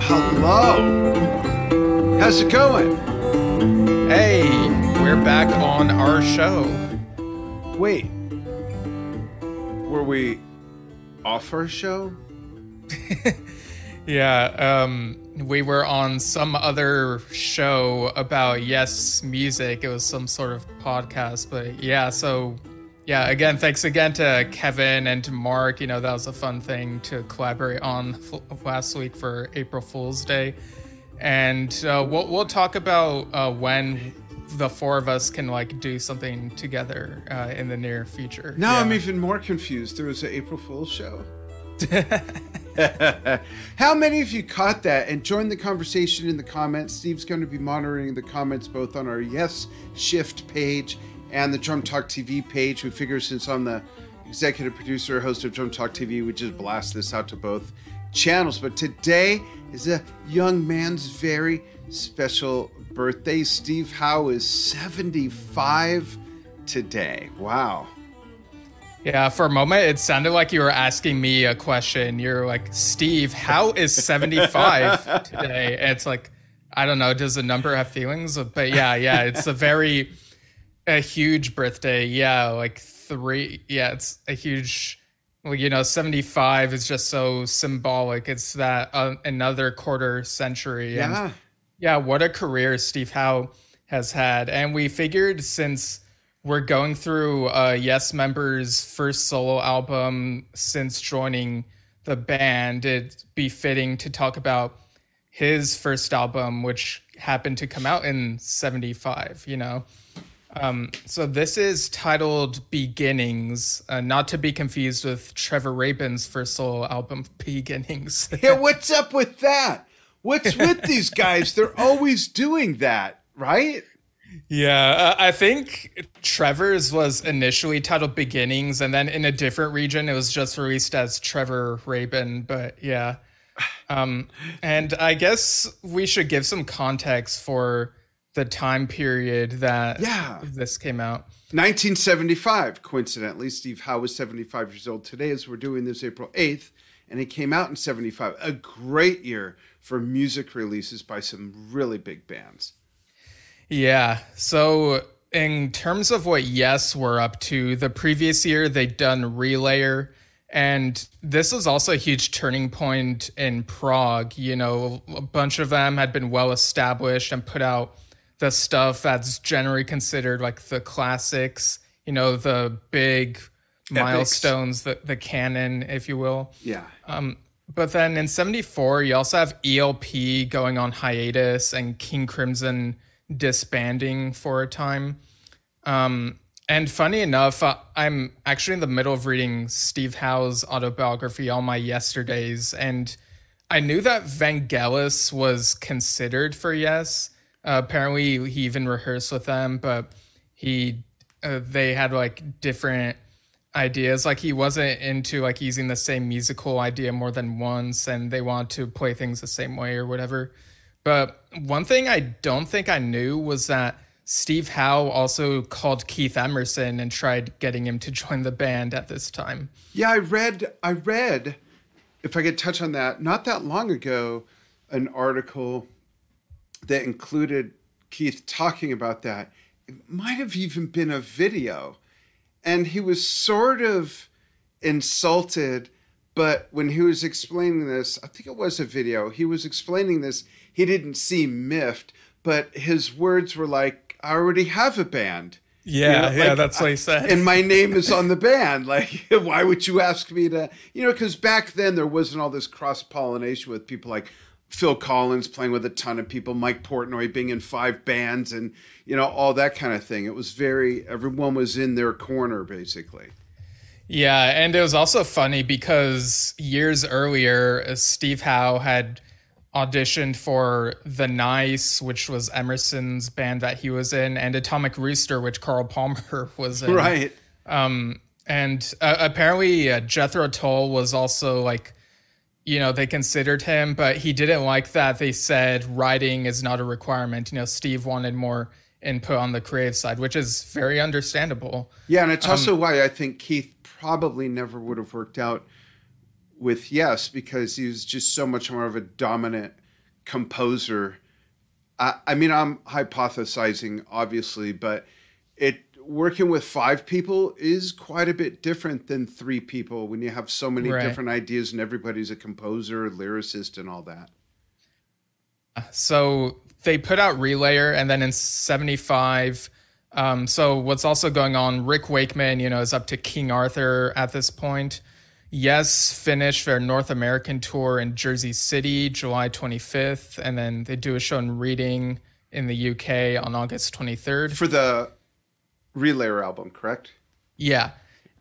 Hello. How's it going? Hey, we're back on our show. Wait. Were we off our show? Yeah, um, we were on some other show about Yes Music. It was some sort of podcast, but yeah, so yeah, again, thanks again to Kevin and to Mark. You know, that was a fun thing to collaborate on last week for April Fool's Day. And uh, we'll, we'll talk about uh, when the four of us can like do something together uh, in the near future. Now Yeah. I'm even more confused. There was an April Fool's show. How many of you caught that and joined the conversation in the comments? Steve's going to be monitoring the comments both on our Yes Shift page and the Drum Talk TV page. We figure since I'm the executive producer, host of Drum Talk TV, we just blast this out to both channels. But today is a young man's very special birthday. Steve Howe is 75 today. Wow. Yeah, for a moment, it sounded like you were asking me a question. You're like, Steve, how is 75 today? And it's like, I don't know. Does the number have feelings? But yeah, yeah, it's a very, a huge birthday. Yeah, like three. Yeah, it's a huge, well, you know, 75 is just so symbolic. It's that uh, another quarter century. And Yeah. yeah, what a career Steve Howe has had. And we figured since we're going through uh, Yes members' first solo album since joining the band, it'd be fitting to talk about his first album, which happened to come out in 75, you know? Um, so this is titled Beginnings, uh, not to be confused with Trevor Rabin's first solo album, Beginnings. Yeah, what's up with that? What's with these guys? They're always doing that, right? Yeah, uh, I think Trevor's was initially titled Beginnings, and then in a different region, it was just released as Trevor Rabin. But yeah, um, and I guess we should give some context for the time period that Yeah. this came out. 1975, coincidentally. Steve Howe was 75 years old today as we're doing this April 8th, and it came out in 75. A great year for music releases by some really big bands. Yeah. So in terms of what Yes were up to, the previous year they'd done Relayer, and this was also a huge turning point in prog. You know, a bunch of them had been well established and put out the stuff that's generally considered like the classics. You know, the big milestones, the the canon, if you will. Yeah. Um, but then in 74, you also have ELP going on hiatus and King Crimson disbanding for a time. Um, and funny enough, uh, I'm actually in the middle of reading Steve Howe's autobiography, All My Yesterdays, and I knew that Vangelis was considered for Yes. Uh, apparently, he even rehearsed with them, but he uh, they had like different ideas. Like he wasn't into like using the same musical idea more than once, and they want to play things the same way or whatever. But one thing I don't think I knew was that Steve Howe also called Keith Emerson and tried getting him to join the band at this time. Yeah, I read, I read, if I could touch on that, not that long ago, an article that included Keith talking about that. It might have even been a video. And he was sort of insulted, but when he was explaining this, I think it was a video, he was explaining this, he didn't seem miffed, but his words were like, I already have a band. Yeah, You know, yeah, like, that's what he said. and my name is on the band. Like, why would you ask me to? You know, because back then there wasn't all this cross pollination with people like Phil Collins playing with a ton of people, Mike Portnoy being in five bands, and you know all that kind of thing. It was very everyone was in their corner basically. Yeah, and it was also funny because years earlier, Steve Howe had auditioned for The Nice, which was Emerson's band that he was in, and Atomic Rooster, which Carl Palmer was in. Right. Um, and uh, apparently uh, Jethro Tull was also like, you know, they considered him, but he didn't like that. They said writing is not a requirement. You know, Steve wanted more input on the creative side, which is very understandable. Yeah, and it's um, also why I think Keith probably never would have worked out with Yes because he was just so much more of a dominant composer. I, I mean, I'm hypothesizing, obviously, but working with five people is quite a bit different than three people when you have so many Right. different ideas and everybody's a composer, lyricist, and all that. So they put out Relayer, and then in '75. Um, so what's also going on? Rick Wakeman, you know, is up to King Arthur at this point. Yes, finished their North American tour in Jersey City, July 25th, and then they do a show in Reading in the UK on August 23rd. For the Relayer album, correct? Yeah.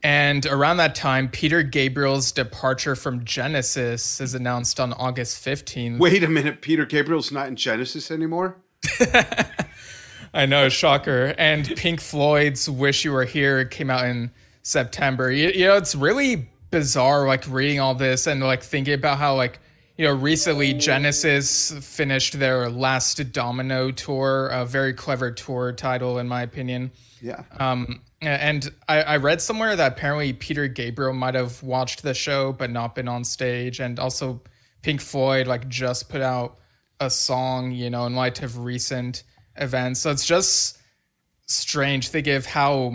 And around that time, Peter Gabriel's departure from Genesis is announced on August 15th. Wait a minute, Peter Gabriel's not in Genesis anymore? I know, shocker. And Pink Floyd's "Wish You Were Here" came out in September. You, you know, it's really bizarre, like reading all this and like thinking about how like you know recently Genesis finished their last Domino tour, a very clever tour title in my opinion. Yeah. Um, and I, I read somewhere that apparently Peter Gabriel might have watched the show but not been on stage, and also Pink Floyd like just put out a song, you know, in light of recent events. So it's just strange thinking of how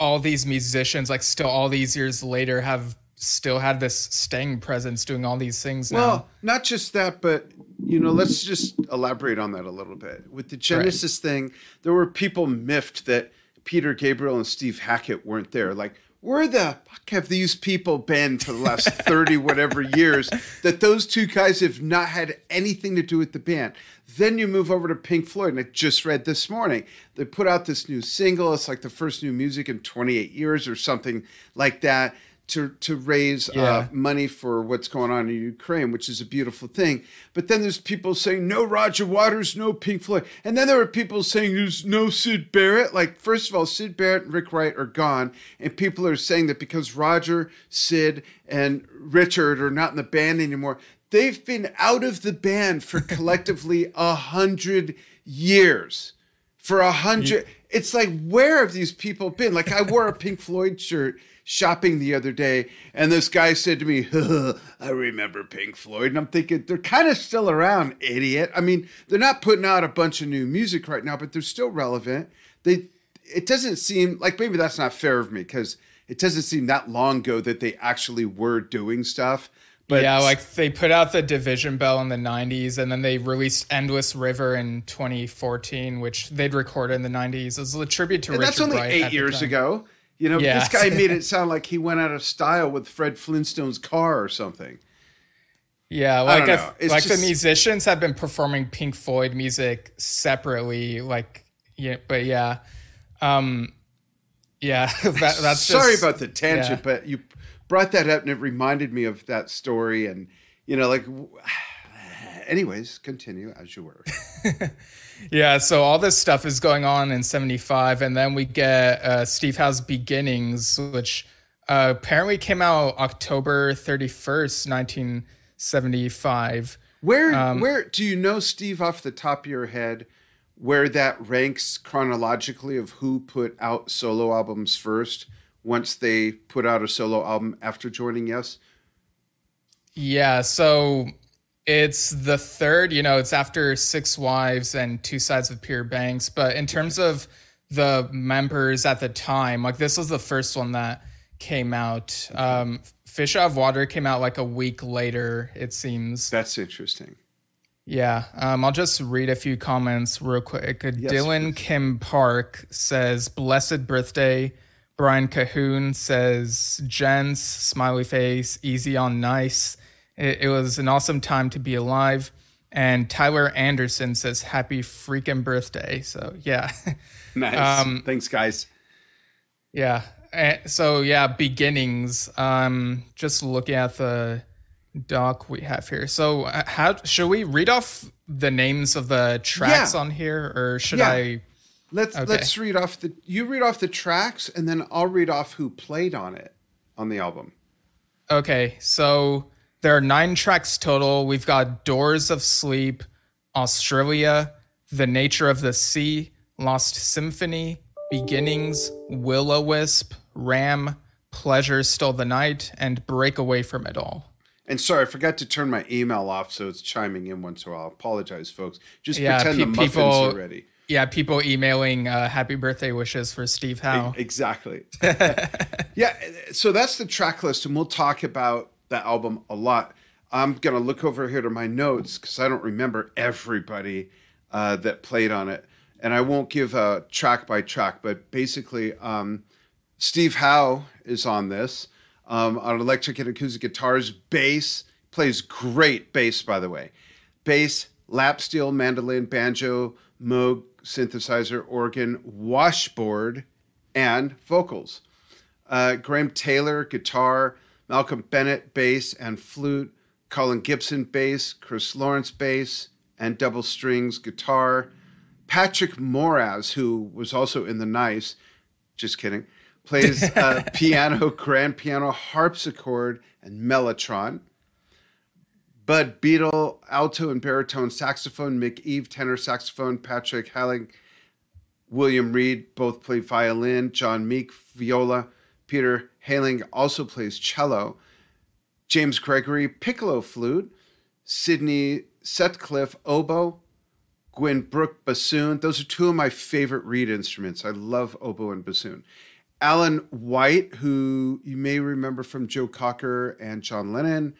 all these musicians, like still all these years later, have still had this staying presence doing all these things now. Well, not just that, but you know, let's just elaborate on that a little bit. With the Genesis thing, there were people miffed that Peter Gabriel and Steve Hackett weren't there. Like, where the fuck have these people been for the last 30 whatever years that those two guys have not had anything to do with the band? Then you move over to Pink Floyd, and I just read this morning. They put out this new single. It's like the first new music in 28 years or something like that to, to raise uh, money for what's going on in Ukraine, which is a beautiful thing. But then there's people saying no Roger Waters, no Pink Floyd, and then there were people saying there's no Syd Barrett. Like first of all, Syd Barrett and Rick Wright are gone, and people are saying that because Roger, Syd, and Richard are not in the band anymore, they've been out of the band for collectively a hundred years. For a hundred, it's like where have these people been? Like I wore a Pink Floyd shirt shopping the other day, and this guy said to me, "I remember Pink Floyd," and I'm thinking they're kind of still around, idiot. I mean, they're not putting out a bunch of new music right now, but they're still relevant. They, it doesn't seem like maybe that's not fair of me because it doesn't seem that long ago that they actually were doing stuff. But yeah, like they put out the Division Bell in the 90s and then they released Endless River in 2014, which they'd recorded in the 90s. It was a tribute to And Richard that's only Wright eight years ago. You know, Yeah. this guy made it sound like he went out of style with Fred Flintstone's car or something. Yeah, like don't if, know. Like just- the musicians have been performing Pink Floyd music separately, like yeah, but yeah, um, yeah, that, that's Sorry just, about the tangent, yeah. but you brought that up and it reminded me of that story. And, you know, like, anyways, continue as you were. Yeah, so all this stuff is going on in 75, and then we get uh, Steve Howe's Beginnings, which uh, apparently came out October 31st, 1975. Where, Um, where do you know, Steve, off the top of your head, where that ranks chronologically of who put out solo albums first once they put out a solo album after joining Yes? Yeah, so it's the third, you know, it's after Six Wives and Two Sides of Peter Banks. But in terms of the members at the time, like this was the first one that came out. Um, Fish Out of Water came out like a week later, it seems. That's interesting. Yeah, um, I'll just read a few comments real quick. Uh, Dylan Kim Park says, "Blessed birthday." Brian Cahoon says, Gents, smiley face, easy on nice. It, it was an awesome time to be alive." And Tyler Anderson says, "Happy freaking birthday!" So yeah, Nice. Um, Thanks, guys. yeah. Eh, So yeah, beginnings. Um, just looking at the doc we have here. So uh, how should we read off the names of the tracks Yeah. on here, or should Yeah. I? Let's Okay. let's read off the you read off the tracks and then I'll read off who played on it on the album. Okay, so there are nine tracks total. We've got Doors of Sleep, Australia, The Nature of the Sea, Lost Symphony, Beginnings, Will o Wisp, Ram, Pleasure Stole the Night, and Break Away from It All. And sorry, I forgot to turn my email off, so it's chiming in once in a while. I apologize, folks. Just yeah, pretend pe- the muffins people, are ready. Yeah, people emailing uh, happy birthday wishes for Steve Howe. Exactly. yeah, so that's the track list, and we'll talk about that album a lot. I'm going to look over here to my notes because I don't remember everybody uh, that played on it. And I won't give a track by track, but basically, um, Steve Howe is on this um, on electric and acoustic guitars, bass, plays great bass, by the way. Bass, lap steel, mandolin, banjo, moog, synthesizer, organ, washboard, and vocals. Uh, Graham Taylor, guitar, Malcolm Bennett, bass and flute, Colin Gibson, bass, Chris Lawrence, bass, and double strings guitar. Patrick Moraz, who was also in the Nice, just kidding, plays uh, piano, grand piano, harpsichord, and mellotron. Bud Beadle, alto and baritone saxophone, Mick Eve, tenor saxophone, Patrick Halling, William Reed both play violin, John Meek, viola, Peter Halling also plays cello, James Gregory, piccolo flute, Sidney Sutcliffe, oboe, Gwen Brooke, bassoon. Those are two of my favorite reed instruments. I love oboe and bassoon. Alan White, who you may remember from Joe Cocker and John Lennon.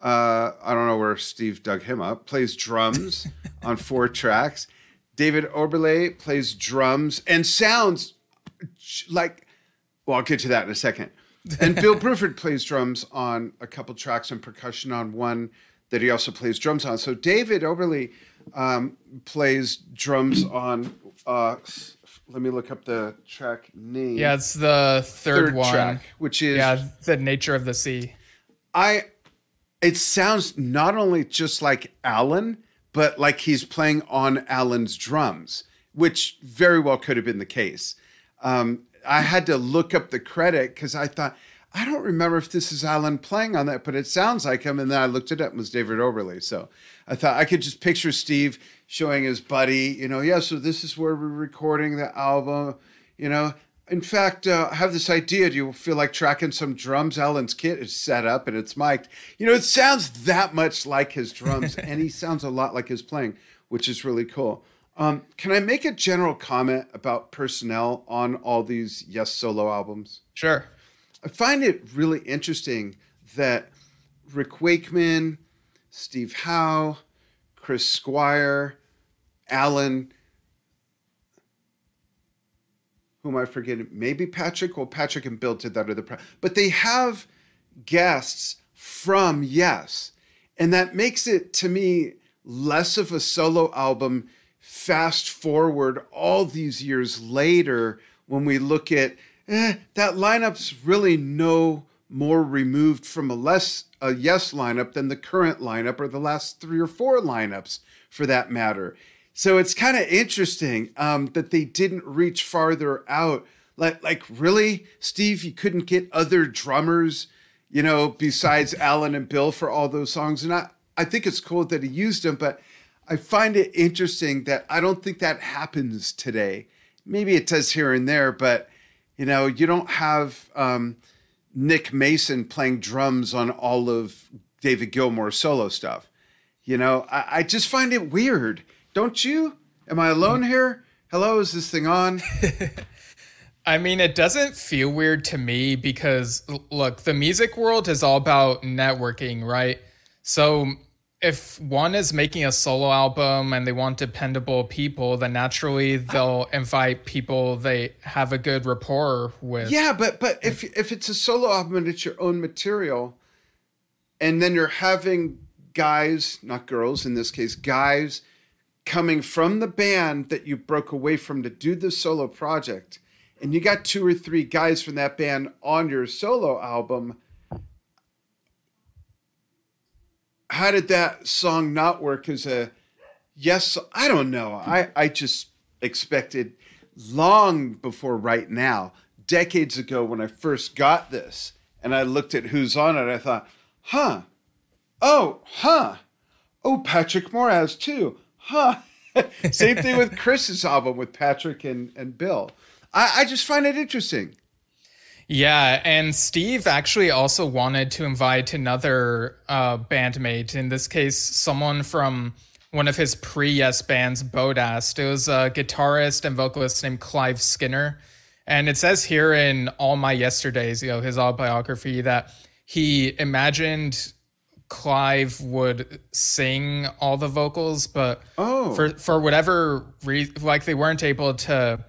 Uh, I don't know where Steve dug him up. Plays drums on four tracks. David Oberle plays drums and sounds like. Well, I'll get to that in a second. And Bill Bruford plays drums on a couple tracks and percussion on one that he also plays drums on. So David Oberle um, plays drums on uh, let me look up the track name. Yeah, it's the third, third one, track, which is yeah, the nature of the sea. I. It sounds not only just like Alan, but like he's playing on Alan's drums, which very well could have been the case. Um, I had to look up the credit because I thought I don't remember if this is Alan playing on that, but it sounds like him. And then I looked it up; and it was David Oberle. So I thought I could just picture Steve showing his buddy, you know, yeah, so this is where we're recording the album, you know. In fact, uh, I have this idea. Do you feel like tracking some drums? Alan's kit is set up and it's mic'd. You know, it sounds that much like his drums, and he sounds a lot like his playing, which is really cool. Um, can I make a general comment about personnel on all these Yes solo albums? Sure. I find it really interesting that Rick Wakeman, Steve Howe, Chris Squire, Alan, who am I forgetting? Maybe Patrick. Well, Patrick and Bill did that other, pro- but they have guests from Yes, and that makes it to me less of a solo album. Fast forward all these years later, when we look at eh, that lineup's really no more removed from a less a yes lineup than the current lineup or the last three or four lineups for that matter. So it's kind of interesting um, that they didn't reach farther out. Like, like really, Steve, you couldn't get other drummers, you know, besides Alan and Bill for all those songs. And I, I think it's cool that he used them, but I find it interesting that I don't think that happens today. Maybe it does here and there, but you know, you don't have um, Nick Mason playing drums on all of David Gilmour's solo stuff. You know, I, I just find it weird. Don't you? Am I alone here? Hello, is this thing on? I mean, it doesn't feel weird to me because, look, the music world is all about networking, right? So if one is making a solo album and they want dependable people, then naturally they'll invite people they have a good rapport with. Yeah, but but if if it's a solo album and it's your own material, and then you're having guys, not girls in this case, guys coming from the band that you broke away from to do the solo project, and you got two or three guys from that band on your solo album how did that song not work as a yes? I don't know. I, I just expected long before right now, decades ago when I first got this and I looked at who's on it, I thought, huh, oh, huh, oh, Patrick Moraz too, huh. Same thing with Chris's album with Patrick and, and Bill. I, I just find it interesting. Yeah, and Steve actually also wanted to invite another uh, bandmate. In this case, someone from one of his pre-Yes bands, Bodast. It was a guitarist and vocalist named Clive Skinner, and it says here in All My Yesterdays, you know, his autobiography, that he imagined Clive would sing all the vocals, but Oh. for for whatever reason, like they weren't able to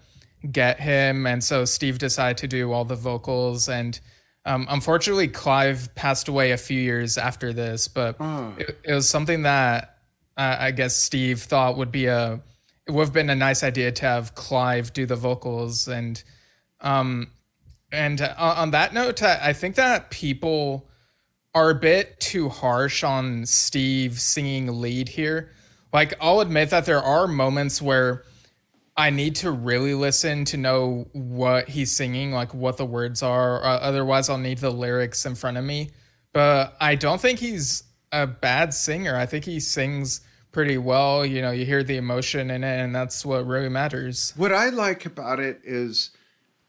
get him, and so Steve decided to do all the vocals. And um, unfortunately, Clive passed away a few years after this, but Oh. it, it was something that uh, I guess Steve thought would be a it would have been a nice idea to have Clive do the vocals and um and on that note I think that people are a bit too harsh on Steve singing lead here like I'll admit that there are moments where I need to really listen to know what he's singing like what the words are. Uh, otherwise I'll need the lyrics in front of me. But I don't think he's a bad singer. I think he sings pretty well. You know you hear the emotion in it and that's what really matters. What I like about it is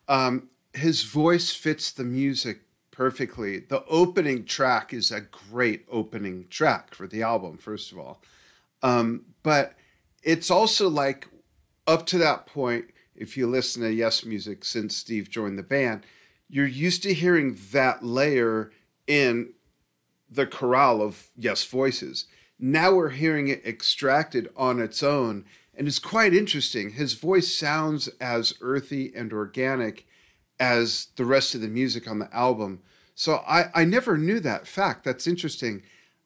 um, his voice fits the music perfectly. The opening track is a great opening track for the album, first of all. Um, but it's also like up to that point, if you listen to Yes Music since Steve joined the band, you're used to hearing that layer in the chorale of Yes voices. Now we're hearing it extracted on its own, and it's quite interesting. His voice sounds as earthy and organic as the rest of the music on the album. So I, I never knew that fact. That's interesting.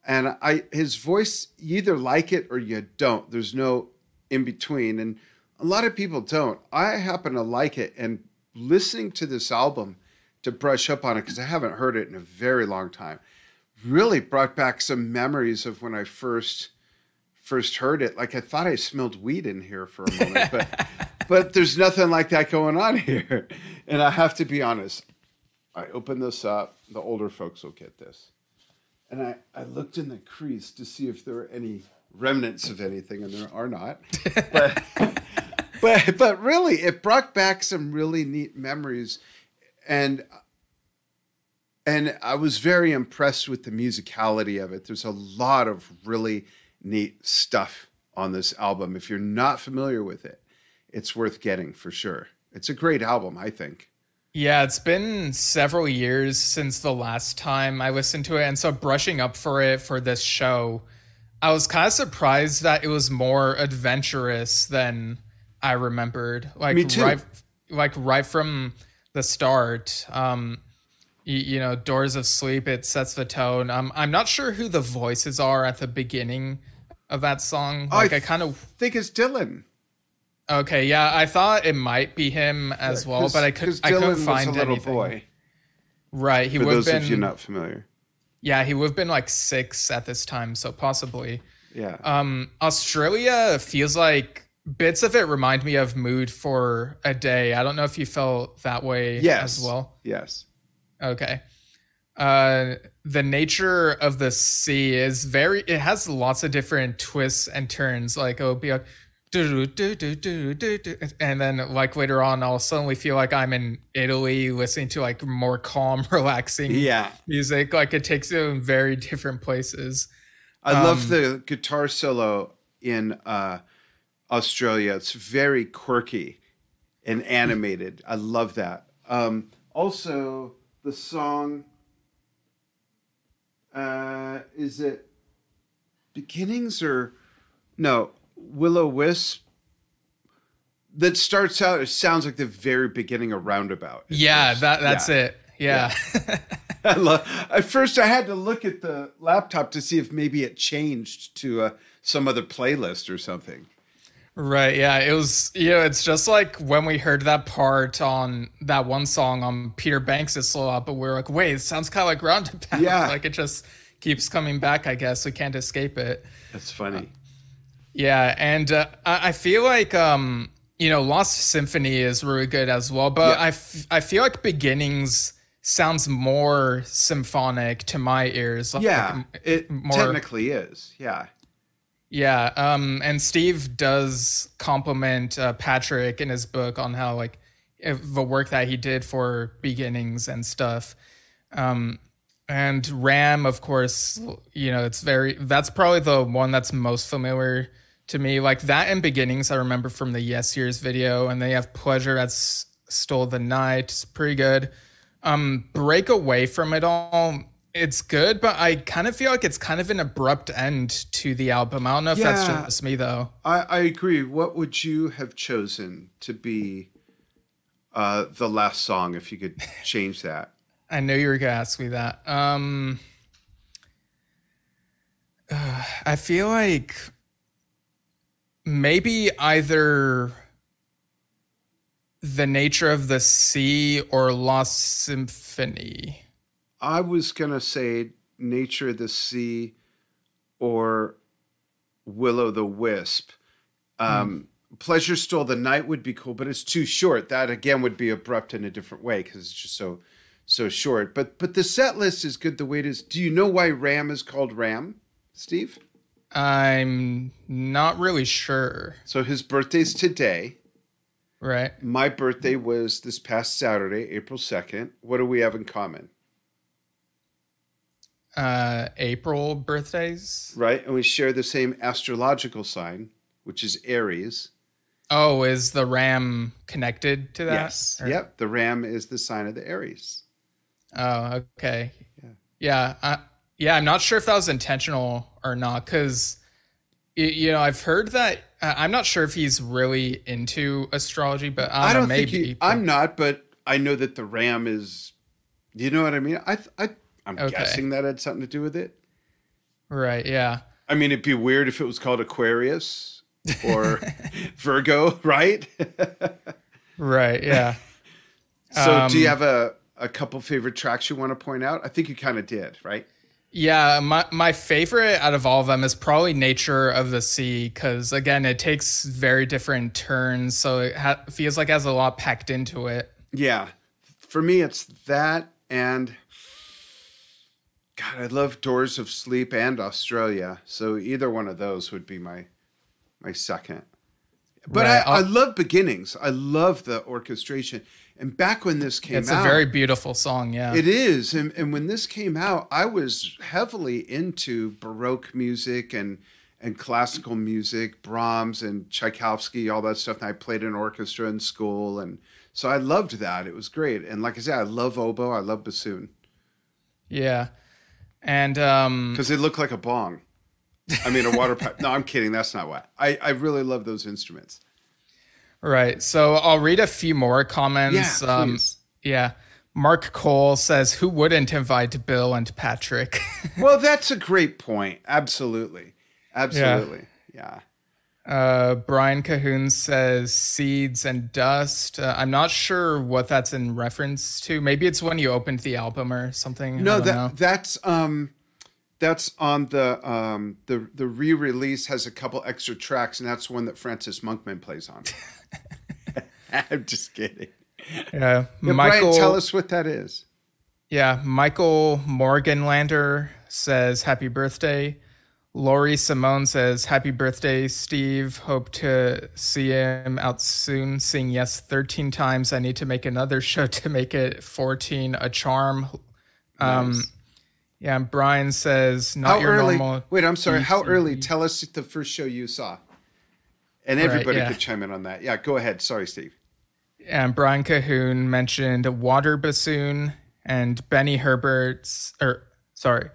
And I his voice, you either like it or you don't. There's no in between. And a lot of people don't. I happen to like it. And listening to this album to brush up on it, because I haven't heard it in a very long time, really brought back some memories of when I first first heard it. Like I thought I smelled weed in here for a moment, but but there's nothing like that going on here. And I have to be honest. I opened this up. The older folks will get this. And I, I looked in the crease to see if there were any remnants of anything, and there are not. But but but really, it brought back some really neat memories, and and I was very impressed with the musicality of it. There's a lot of really neat stuff on this album. If you're not familiar with it, it's worth getting for sure. It's a great album, I think. Yeah, it's been several years since the last time I listened to it. And so brushing up for it for this show, I was kind of surprised that it was more adventurous than I remembered. Like Me too. right like right from the start. Um you, you know, Doors of Sleep, it sets the tone. Um I'm not sure who the voices are at the beginning of that song. Like I, I kind of think it's Dylan. Okay, yeah, I thought it might be him as well, but I could I couldn't find was a little anything. boy. Right, he For would have those been of you're not familiar. Yeah, he would have been like six at this time, so possibly. Yeah. Um, Australia feels like bits of it remind me of Mood for a Day. I don't know if you felt that way yes. as well. Yes. Okay. Uh, the nature of the sea is very. It has lots of different twists and turns. Like it'll be like. "Do, do, do, do, do, do," And then, like later on, I'll suddenly feel like I'm in Italy listening to like more calm, relaxing Yeah. music. Like it takes you in very different places. I love Um, the guitar solo in uh, Australia. It's very quirky and animated. I love that. Um, also, the song uh, is it Beginnings or no Will o Wisp that starts out. It sounds like the very beginning of Roundabout. Yeah, first. that that's Yeah. it. Yeah. I love. At first, I had to look at the laptop to see if maybe it changed to uh, some other playlist or something. Right. Yeah. It was, you know, it's just like when we heard that part on that one song on Peter Banks' slow up, but we're like, wait, it sounds kind of like Roundabout. Yeah. like it just keeps coming back, I guess. We can't escape it. That's funny. Yeah. And uh, I, I feel like, um, you know, Lost Symphony is really good as well, but Yeah. I, f- I feel like Beginnings sounds more symphonic to my ears. Yeah, m- it more- technically is. Yeah, Yeah, um, and Steve does compliment uh, Patrick in his book on how like the work that he did for beginnings and stuff. Um, and Ram, of course, you know, it's very, that's probably the one that's most familiar to me. Like that and beginnings, I remember from the Yes Years video, and they have Pleasure that's Stole the Night. It's pretty good. Um, break away from it all. It's good, but I kind of feel like it's kind of an abrupt end to the album. I don't know if that's Yeah. just me though. I, I agree. What would you have chosen to be uh, the last song if you could change that? I know you were gonna ask me that. Um, uh, I feel like maybe either the nature of the sea or Lost Symphony. I was gonna say Nature of the Sea or Will o the Wisp. Um, Pleasure Stole the Night would be cool, but it's too short. That again would be abrupt in a different way because it's just so so short. But but the set list is good the way it is. Do you know why Ram is called Ram, Steve? I'm not really sure. So his birthday's today. Right? My birthday was this past Saturday, April 2nd. What do we have in common? Uh, April birthdays. Right? And we share the same astrological sign, which is Aries. Oh, is the ram connected to that? Yes. Or- Yep. The ram is the sign of the Aries. Oh, okay. Yeah. Yeah. I, yeah. I'm not sure if that was intentional or not because, you know, I've heard that. Uh, I'm not sure if he's really into astrology, but I don't, I don't know, think maybe. he, I'm not, but I know that the ram is. You know what I mean? I, I, I'm Okay. guessing that had something to do with it. right. Yeah. I mean, it'd be weird if it was called Aquarius or Virgo, right? Right. Yeah. so, do you Um, have a, a couple favorite tracks you want to point out? I think you kind of did, right? Yeah, my my favorite out of all of them is probably Nature of the Sea because again, it takes very different turns, so it ha- feels like it has a lot packed into it. Yeah. For me, it's that and God, I love Doors of Sleep and Australia. So either one of those would be my my second. But Right, I, I love beginnings. I love the orchestration. And back when this came It's out, a very beautiful song. Yeah. it is. And, and when this came out, I was heavily into Baroque music and and classical music, Brahms and Tchaikovsky, all that stuff. And I played in orchestra in school. And so I loved that. It was great. And like I said, I love oboe. I love bassoon yeah. And um, because they look like a bong. I mean, a water pipe. No, I'm kidding. That's not why. I, I really love those instruments. right. So I'll read a few more comments. Yeah, um, please. yeah. Mark Cole says, "Who wouldn't invite Bill and Patrick?" Well, that's a great point. Absolutely. Absolutely. yeah. Uh, Brian Cahoon says seeds and dust. Uh, I'm not sure what that's in reference to. Maybe it's when you opened the album or something. No, that know. that's um that's on the um the the re-release has a couple extra tracks and that's one that Francis Monkman plays on. I'm just kidding. Yeah, Yeah, Michael. Brian, tell us what that is. Yeah, Michael Morganlander says happy birthday. Lori Simone says happy birthday, Steve. Hope to see him out soon. Sing yes 13 times. I need to make another show to make it 14 a charm. Um, Nice. yeah, Brian says not How your early? normal. Wait, I'm sorry. How early? Tell us the first show you saw. And Right, everybody yeah. could chime in on that. Yeah, go ahead. Sorry, Steve. and Brian Cahoon mentioned water bassoon and Benny Herbert's or sorry,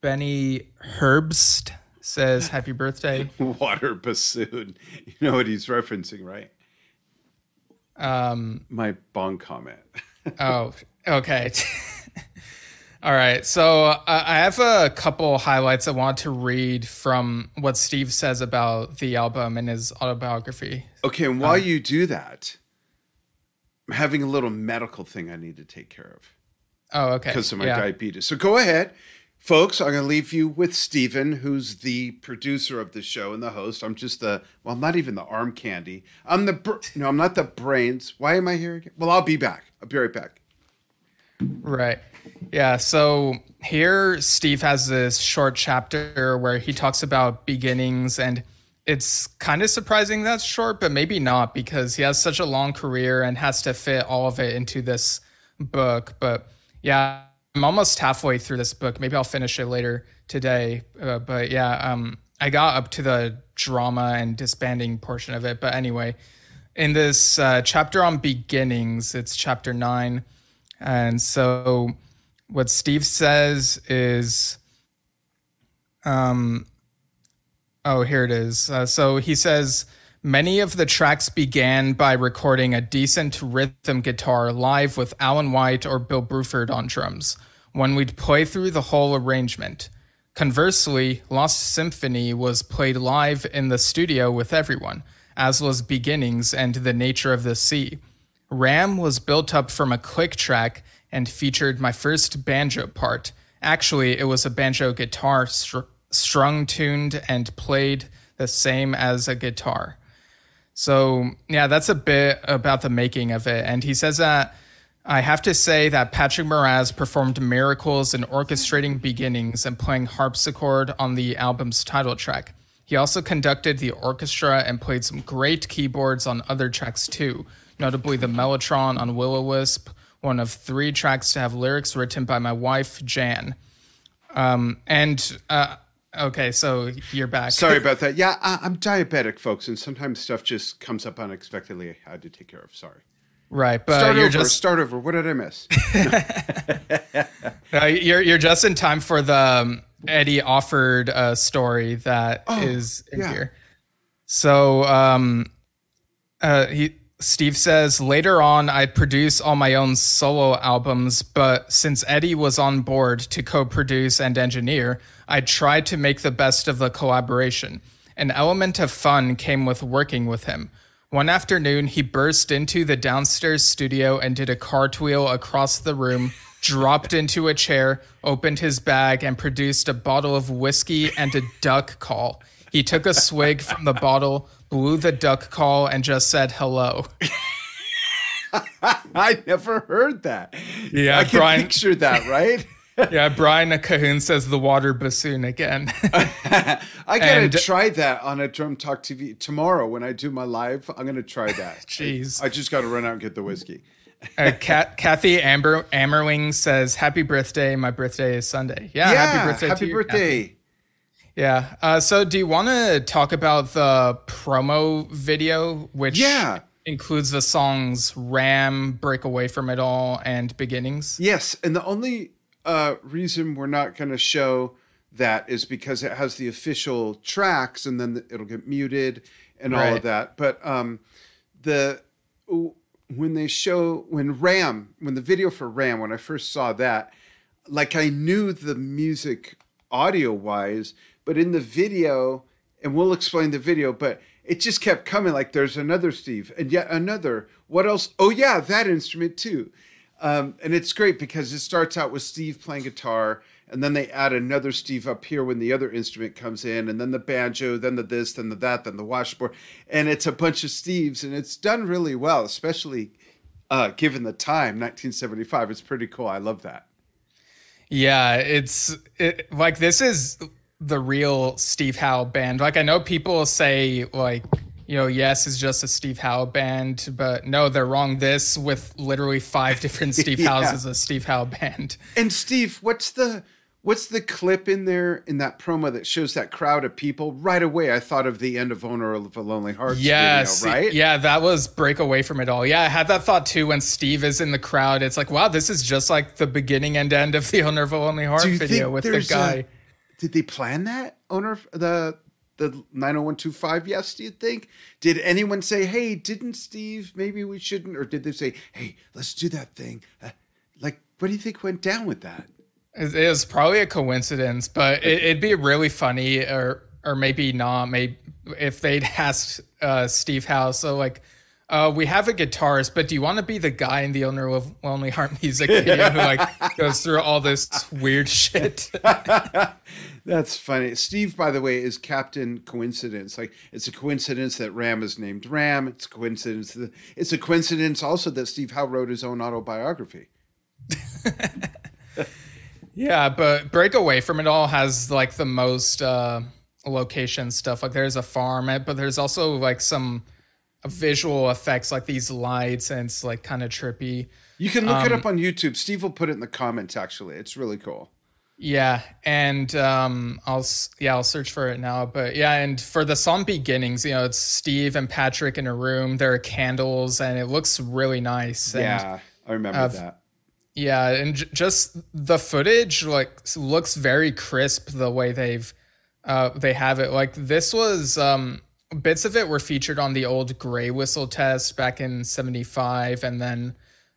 Benny Herbst says happy birthday. Water bassoon. You know what he's referencing, right? Um, My bong comment. oh, okay. All right. So uh, I have a couple highlights I want to read from what Steve says about the album in his autobiography. Okay, and while you do that, I'm having a little medical thing I need to take care of. Oh, okay. because of my yeah. diabetes. So go ahead, folks. I'm going to leave you with Steven, who's the producer of the show and the host. I'm just the well, not even the arm candy. I'm the br- no, I'm not the brains. Why am I here again? Well, I'll be back. I'll be right back. Right. Yeah. So here, Steve has this short chapter where he talks about beginnings, and it's kind of surprising that's short, but maybe not because he has such a long career and has to fit all of it into this book. But yeah, I'm almost halfway through this book. Maybe I'll finish it later today. Uh, but yeah, um, I got up to the drama and disbanding portion of it. But anyway, in this uh, chapter on beginnings, it's chapter nine. And so what Steve says is, um, Oh, here it is. Uh, so he says many of the tracks began by recording a decent rhythm guitar live with Alan White or Bill Bruford on drums, when we'd play through the whole arrangement. Conversely, Lost Symphony was played live in the studio with everyone, as was Beginnings and The Nature of the Sea. Ram was built up from a click track and featured my first banjo part. Actually, it was a banjo guitar str- strung tuned and played the same as a guitar. So, yeah, that's a bit about the making of it. And he says that I have to say that Patrick Moraz performed miracles in orchestrating beginnings and playing harpsichord on the album's title track. He also conducted the orchestra and played some great keyboards on other tracks too, notably the Mellotron on Will o Wisp, one of three tracks to have lyrics written by my wife, Jan. Um, and uh, Okay, so you're back. Sorry about that. Yeah, I, am diabetic, folks, and sometimes stuff just comes up unexpectedly. I had to take care of. Sorry. Right, but start you're over. just start over. What did I miss? no, you're you're just in time for the um, Eddie Offord uh, story that oh, is in yeah. here. So, um, uh, he Steve says later on I'd produce all my own solo albums, but since Eddie was on board to co produce and engineer, I tried to make the best of the collaboration. An element of fun came with working with him. One afternoon, he burst into the downstairs studio and did a cartwheel across the room, dropped into a chair, opened his bag, and produced a bottle of whiskey and a duck call. He took a swig from the bottle, blew the duck call, and just said hello. I never heard that. Yeah, I can Brian, picture that, right? yeah, Brian Cahoon says the water bassoon again. I gotta and, try that on a Drum Talk TV tomorrow when I do my live. I'm gonna try that. Jeez, I, I just got to run out and get the whiskey. uh, Kat, Kathy Amber Ammerling says, "Happy birthday! My birthday is Sunday. Yeah, yeah happy birthday! Happy birthday!" Kathy. Yeah. Uh, so, do you want to talk about the promo video, which yeah. includes the songs "Ram," "Break Away from It All," and "Beginnings"? Yes, and the only uh, reason we're not going to show that is because it has the official tracks, and then it'll get muted and right. all of that. But um, the when they show when Ram, when the video for Ram, when I first saw that, like I knew the music audio wise but in the video, and we'll explain the video, but it just kept coming like there's another Steve and yet another. What else? Oh, yeah, that instrument too. Um, and it's great because it starts out with Steve playing guitar, and then they add another Steve up here when the other instrument comes in, and then the banjo, then the this, then the that, then the washboard, and it's a bunch of Steves, and it's done really well, especially uh, given the time, 1975. It's pretty cool. I love that. Yeah, it's it, like this is the real Steve Howe band. Like I know people say like you know, yes is just a Steve Howe band, but no, they're wrong. This with literally five different Steve yeah. Howes is a Steve Howe band. And Steve, what's the what's the clip in there in that promo that shows that crowd of people? Right away, I thought of the end of Owner of a Lonely Heart. Yes, video, right? Yeah, that was break away from it all. Yeah, I had that thought too when Steve is in the crowd. It's like, wow, this is just like the beginning and end of the Owner of a Lonely Heart video with the guy. A, did they plan that owner of the the 90125 yes do you think? Did anyone say hey didn't steve maybe we shouldn't or did they say hey let's do that thing uh, like what do you think went down with that? It was probably a coincidence but it, would be really funny or or maybe not maybe if they'd asked uh, steve howe so like uh, we have a guitarist, but do you want to be the guy in the owner of Lonely Heart music video who like goes through all this weird shit? That's funny. Steve, by the way, is Captain Coincidence. Like it's a coincidence that Ram is named Ram. It's a coincidence. That, it's a coincidence also that Steve Howe wrote his own autobiography. yeah, but Breakaway from It All has like the most uh location stuff. Like there's a farm, eh, but there's also like some visual effects, like these lights, and it's like kind of trippy. You can look um, it up on YouTube. Steve will put it in the comments. Actually, it's really cool. Yeah, and um, I'll yeah I'll search for it now. But yeah, and for the song beginnings, you know, it's Steve and Patrick in a room. There are candles, and it looks really nice. Yeah, and, I remember uh, that. Yeah, and j- just the footage like looks very crisp the way they've uh, they have it. Like this was um, bits of it were featured on the old Grey Whistle test back in '75, and then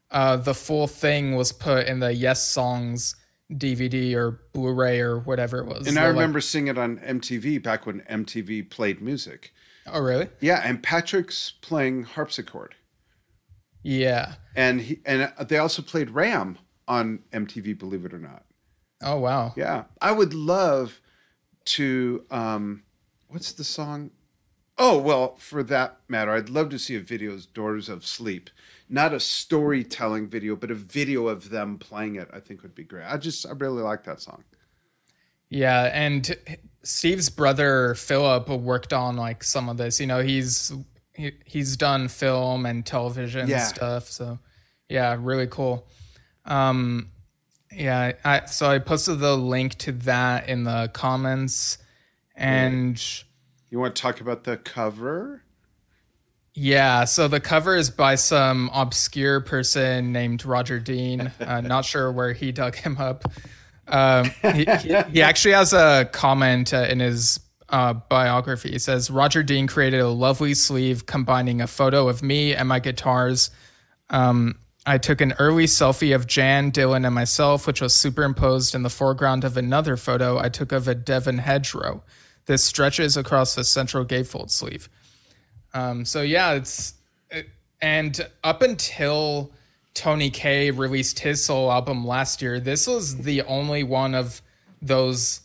uh, the full thing was put in the Yes Songs DVD or Blu-ray or whatever it was. And I remember like, seeing it on MTV back when MTV played music. Oh, really? Yeah, and Patrick's playing harpsichord. Yeah. And he and they also played Ram on MTV, believe it or not. Oh wow. Yeah. I would love to um what's the song? Oh, well, for that matter, I'd love to see a video of Doors of Sleep not a storytelling video, but a video of them playing it, I think would be great. I just, I really like that song. Yeah. And Steve's brother, Philip, worked on like some of this. You know, he's, he, he's done film and television yeah. stuff. So, yeah, really cool. Um, yeah, I, so I posted the link to that in the comments. And you want to talk about the cover? Yeah, so the cover is by some obscure person named Roger Dean. Uh, not sure where he dug him up. Um, he, he, he, actually has a comment uh, in his uh, biography. He says Roger Dean created a lovely sleeve combining a photo of me and my guitars. Um, I took an early selfie of Jan, Dylan, and myself, which was superimposed in the foreground of another photo I took of a Devon hedgerow. This stretches across the central gatefold sleeve. Um, so yeah, it's it, and up until Tony Kaye released his solo album last year, this was the only one of those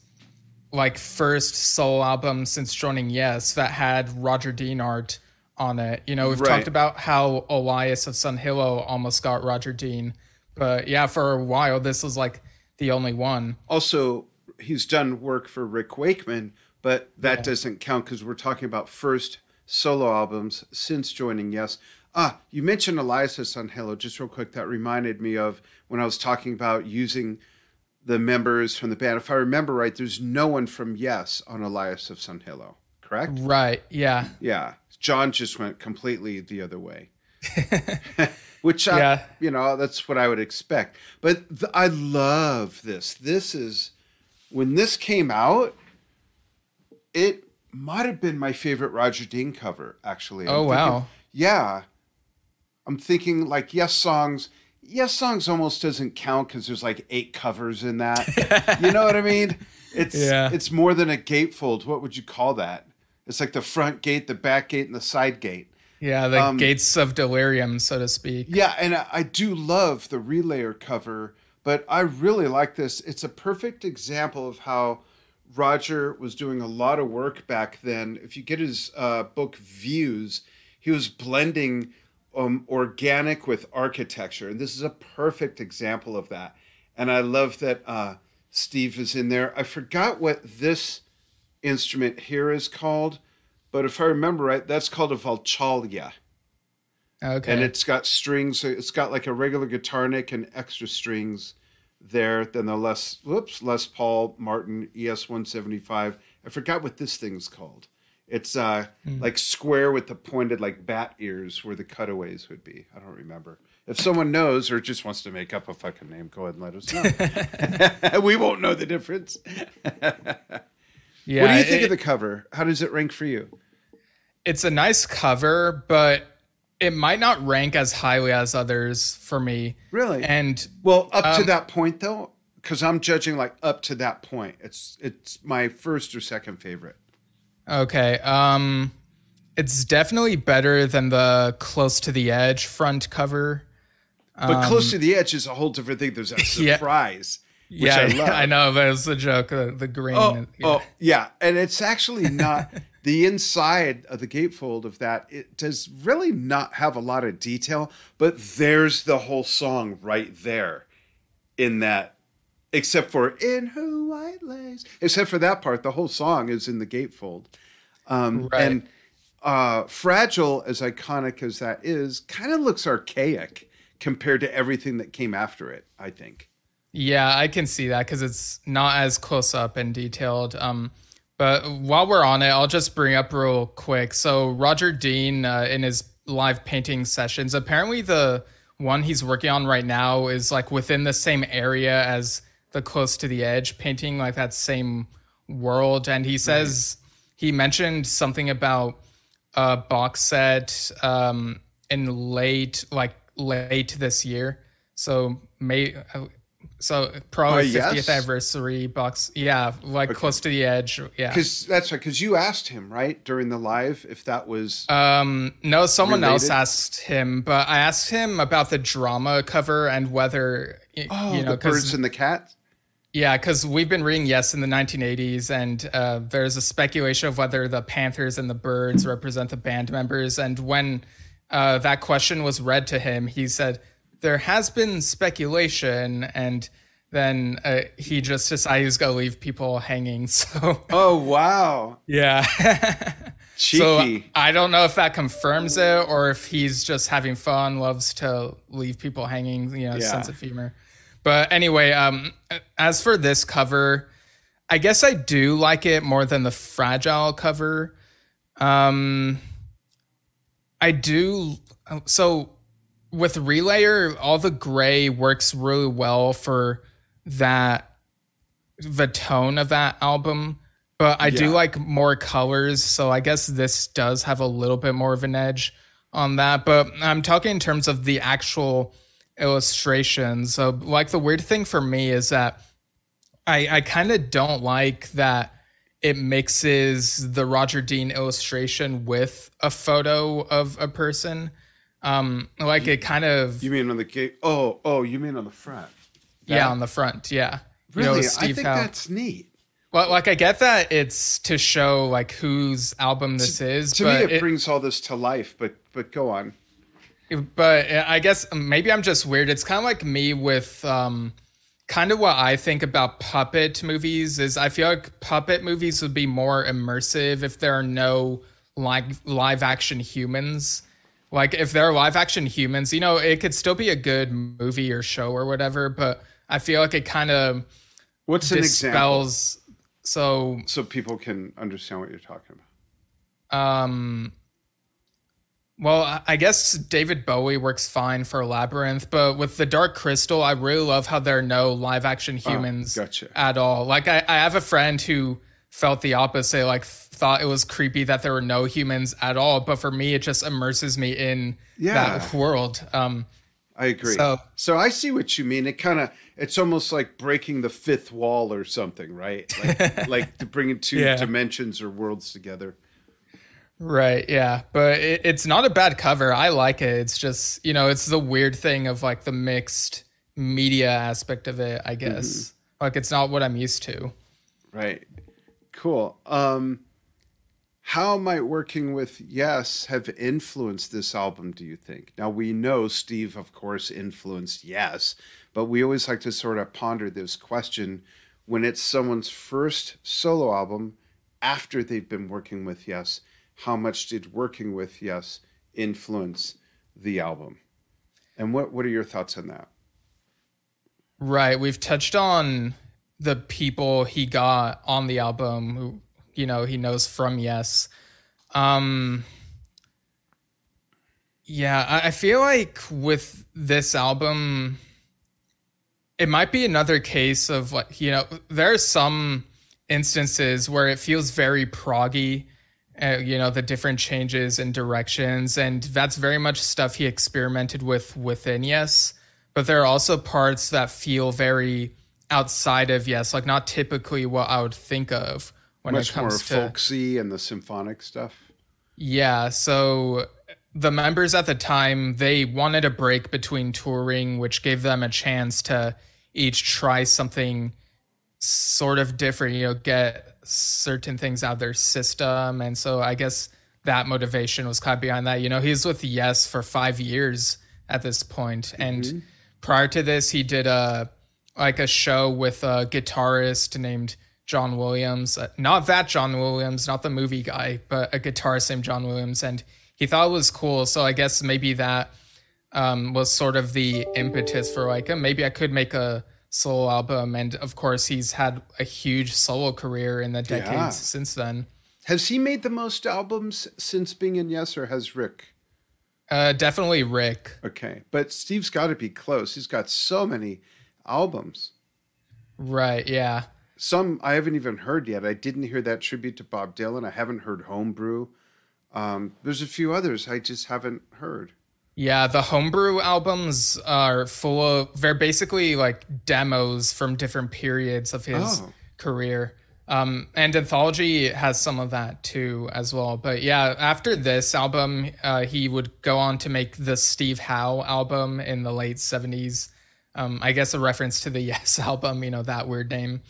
like first solo albums since joining Yes that had Roger Dean art on it. You know, we've right. talked about how Olias of Sun Sunhillow almost got Roger Dean, but yeah, for a while this was like the only one. Also, he's done work for Rick Wakeman, but that yeah. doesn't count because we're talking about first solo albums since joining Yes. Ah, you mentioned Olias Sunhillow just real quick. That reminded me of when I was talking about using the members from the band. If I remember right, there's no one from Yes on Olias of Sunhillow, correct? Right. Yeah. Yeah. John just went completely the other way. Which I, yeah. you know, that's what I would expect. But th- I love this. This is when this came out, it might have been my favorite Roger Dean cover, actually. I'm oh, thinking, wow. Yeah. I'm thinking like Yessongs. Yes Songs almost doesn't count because there's like eight covers in that. you know what I mean? It's yeah. it's more than a gatefold. What would you call that? It's like the front gate, the back gate, and the side gate. Yeah, the um, gates of delirium, so to speak. Yeah, and I, I do love the relayer cover, but I really like this. It's a perfect example of how Roger was doing a lot of work back then. If you get his uh, book Views, he was blending um, organic with architecture. And this is a perfect example of that. And I love that uh, Steve is in there. I forgot what this instrument here is called, but if I remember right, that's called a vachalia. Okay. And it's got strings. It's got like a regular guitar neck and extra strings there than the Les whoops Les Paul Martin ES one seventy five. I forgot what this thing's called. It's uh mm. like square with the pointed like bat ears where the cutaways would be. I don't remember. If someone knows or just wants to make up a fucking name, go ahead and let us know. we won't know the difference. yeah. What do you think it, of the cover? How does it rank for you? It's a nice cover, but it might not rank as highly as others for me. Really? And well, up um, to that point though, because I'm judging like up to that point. It's it's my first or second favorite. Okay. Um it's definitely better than the close to the edge front cover. But um, close to the edge is a whole different thing. There's a surprise. Yeah, yeah I, I, know, but it's a joke. The, the green. Oh, yeah. oh, yeah, and it's actually not. The inside of the gatefold of that it does really not have a lot of detail but there's the whole song right there in that except for in who white lays. Except for that part, the whole song is in the gatefold. Um, Right. And uh, fragile, as iconic as that is, kind of looks archaic compared to everything that came after it. I think. Yeah, I can see that because it's not as close up and detailed. Um, but while we're on it, I'll just bring up real quick. So Roger Dean, uh, in his live painting sessions, apparently the one he's working on right now is like within the same area as the Close to the Edge painting, like that same world. And he says he mentioned something about a box set um, in late, like late this year. So May, uh, so probably Oh, yes? 50th anniversary box. Yeah, like close to the edge. Yeah. Because that's right. Because you asked him right during the live if that was Um, no, someone else asked him, but I asked him about the drama cover and whether oh you know, the birds and the cat. Yeah, because we've been reading Yes in the 1980s, and uh, there's a speculation of whether the Panthers and the Birds represent the band members. And when uh, that question was read to him, he said, There has been speculation. And then uh, he just decided he was going to leave people hanging. So, Oh wow, yeah. so. I don't know if that confirms it or if he's just having fun, loves to leave people hanging, you know, Yeah. sense of humor. But anyway, um, as for this cover, I guess I do like it more than the fragile cover. Um, I do. So with Relayer, all the gray works really well for that, the tone of that album. But I do like more colors. So I guess this does have a little bit more of an edge on that. But I'm talking in terms of the actual illustrations. So, like, the weird thing for me is that I, I kind of don't like that it mixes the Roger Dean illustration with a photo of a person. Um, like it kind of You mean on the gate? Oh, oh, you mean on the front? yeah on the front, yeah. You know, Really, I think Howe. that's neat. Well, like I get that it's to show like whose album this is, To but me, it, it- brings all this to life. But but go on. but I guess maybe I'm just weird. It's kind of like me with um, kind of what I think about puppet movies is I feel like puppet movies would be more immersive if there are no live live action humans. Like if they're live action humans, you know, it could still be a good movie or show or whatever. But I feel like it kind of What's an example dispels. So so people can understand what you're talking about? Um, well, I- I guess David Bowie works fine for Labyrinth, but with the Dark Crystal, I really love how there are no live action humans Oh, gotcha. at all. Like, I, I have a friend who felt the opposite, like, thought it was creepy that there were no humans at all. But for me, it just immerses me in Yeah. that world. Um, I agree. So- So, I see what you mean. It kind of it's almost like breaking the fifth wall or something, right? Like like to bring two Yeah. dimensions or worlds together. Right, yeah. But it, it's not a bad cover. I like it. It's just, you know, it's the weird thing of like the mixed media aspect of it, I guess. Like it's not what I'm used to. Right. Cool. Um how might working with Yes have influenced this album, do you think? Now we know Steve, of course, influenced Yes, but we always like to sort of ponder this question when it's someone's first solo album after they've been working with Yes, how much did working with Yes influence the album? And what what are your thoughts on that? Right. We've touched on the people he got on the album who, you know, he knows from Yes. Um Yeah, I, I feel like with this album it might be another case of like, you know, there are some instances where it feels very proggy uh, you know the different changes and directions and that's very much stuff he experimented with within yes but there are also parts that feel very outside of yes like not typically what i would think of when it Much more comes to folksy and the symphonic stuff. yeah, so the members at the time they wanted a break between touring, which gave them a chance to each try something sort of different, you know, get certain things out of their system. And so I guess that motivation was kind of behind that. You know, he's with Yes for five years at this point. And mm-hmm. prior to this, he did a like a show with a guitarist named John Williams. Uh, not that John Williams, not the movie guy, but a guitarist named John Williams. And he thought it was cool. So I guess maybe that um, was sort of the impetus for like, uh, maybe I could make a solo album. And of course, he's had a huge solo career in the decades yeah. since then. Has he made the most albums since being in Yes, or has Rick? Uh, definitely Rick. Okay, but Steve's got to be close. He's got so many albums. Right. Yeah some I haven't even heard yet. I didn't hear that tribute to Bob Dylan. I haven't heard Homebrew. Um, there's a few others I just haven't heard. Yeah, the Homebrew albums are full of they're basically like demos from different periods of his oh. career. Um, and Anthology has some of that too as well. But yeah, after this album, uh, he would go on to make the Steve Howe album in the late 70s. Um, I guess a reference to the Yes album, you know, that weird name.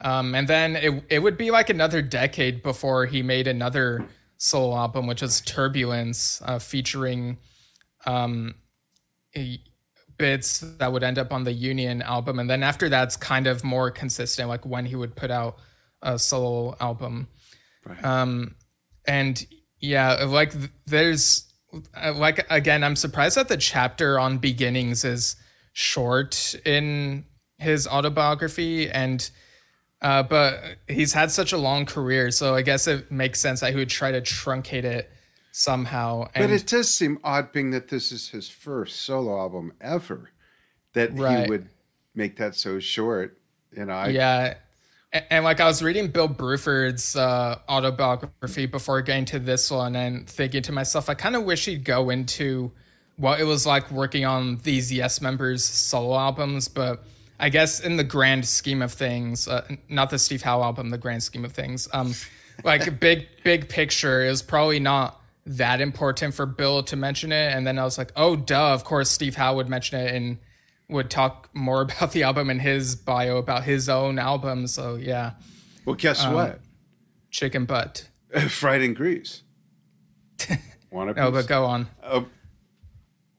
Um, and then it it would be like another decade before he made another solo album, which is Turbulence, uh, featuring um, bits that would end up on the Union album. And then after that's kind of more consistent, like when he would put out a solo album. Right. Um, and yeah, like there's uh, like again, I'm surprised that the chapter on beginnings is short in his autobiography and uh, but he's had such a long career, so I guess it makes sense that he would try to truncate it somehow. And, but it does seem odd, being that this is his first solo album ever, that right. he would make that so short. You know, I, yeah. And, and, like I was reading Bill Bruford's uh, autobiography before getting to this one, and thinking to myself, I kind of wish he'd go into what it was like working on these Yes members' solo albums, but I guess in the grand scheme of things, uh, not the Steve Howe album, the grand scheme of things, um, like big big picture is probably not that important for Bill to mention it. And then I was like, oh duh, of course Steve Howe would mention it and would talk more about the album in his bio about his own album. So yeah. Well, guess um, what? Chicken butt. Fried in grease. Want to? no, but go on. Uh,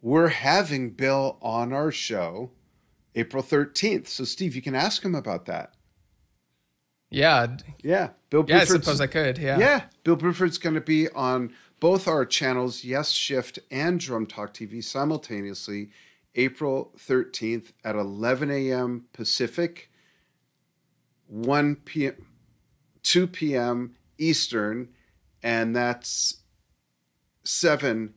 we're having Bill on our show April 13th. So, Steve, you can ask him about that. Yeah. Yeah. Bill Yeah, I suppose I could. Yeah. Yeah. Bill Bruford's going to be on both our channels, Yes Shift and Drum Talk TV, simultaneously April 13th at 11 a.m. Pacific, 1 p.m., 2 p.m. Eastern, and that's 7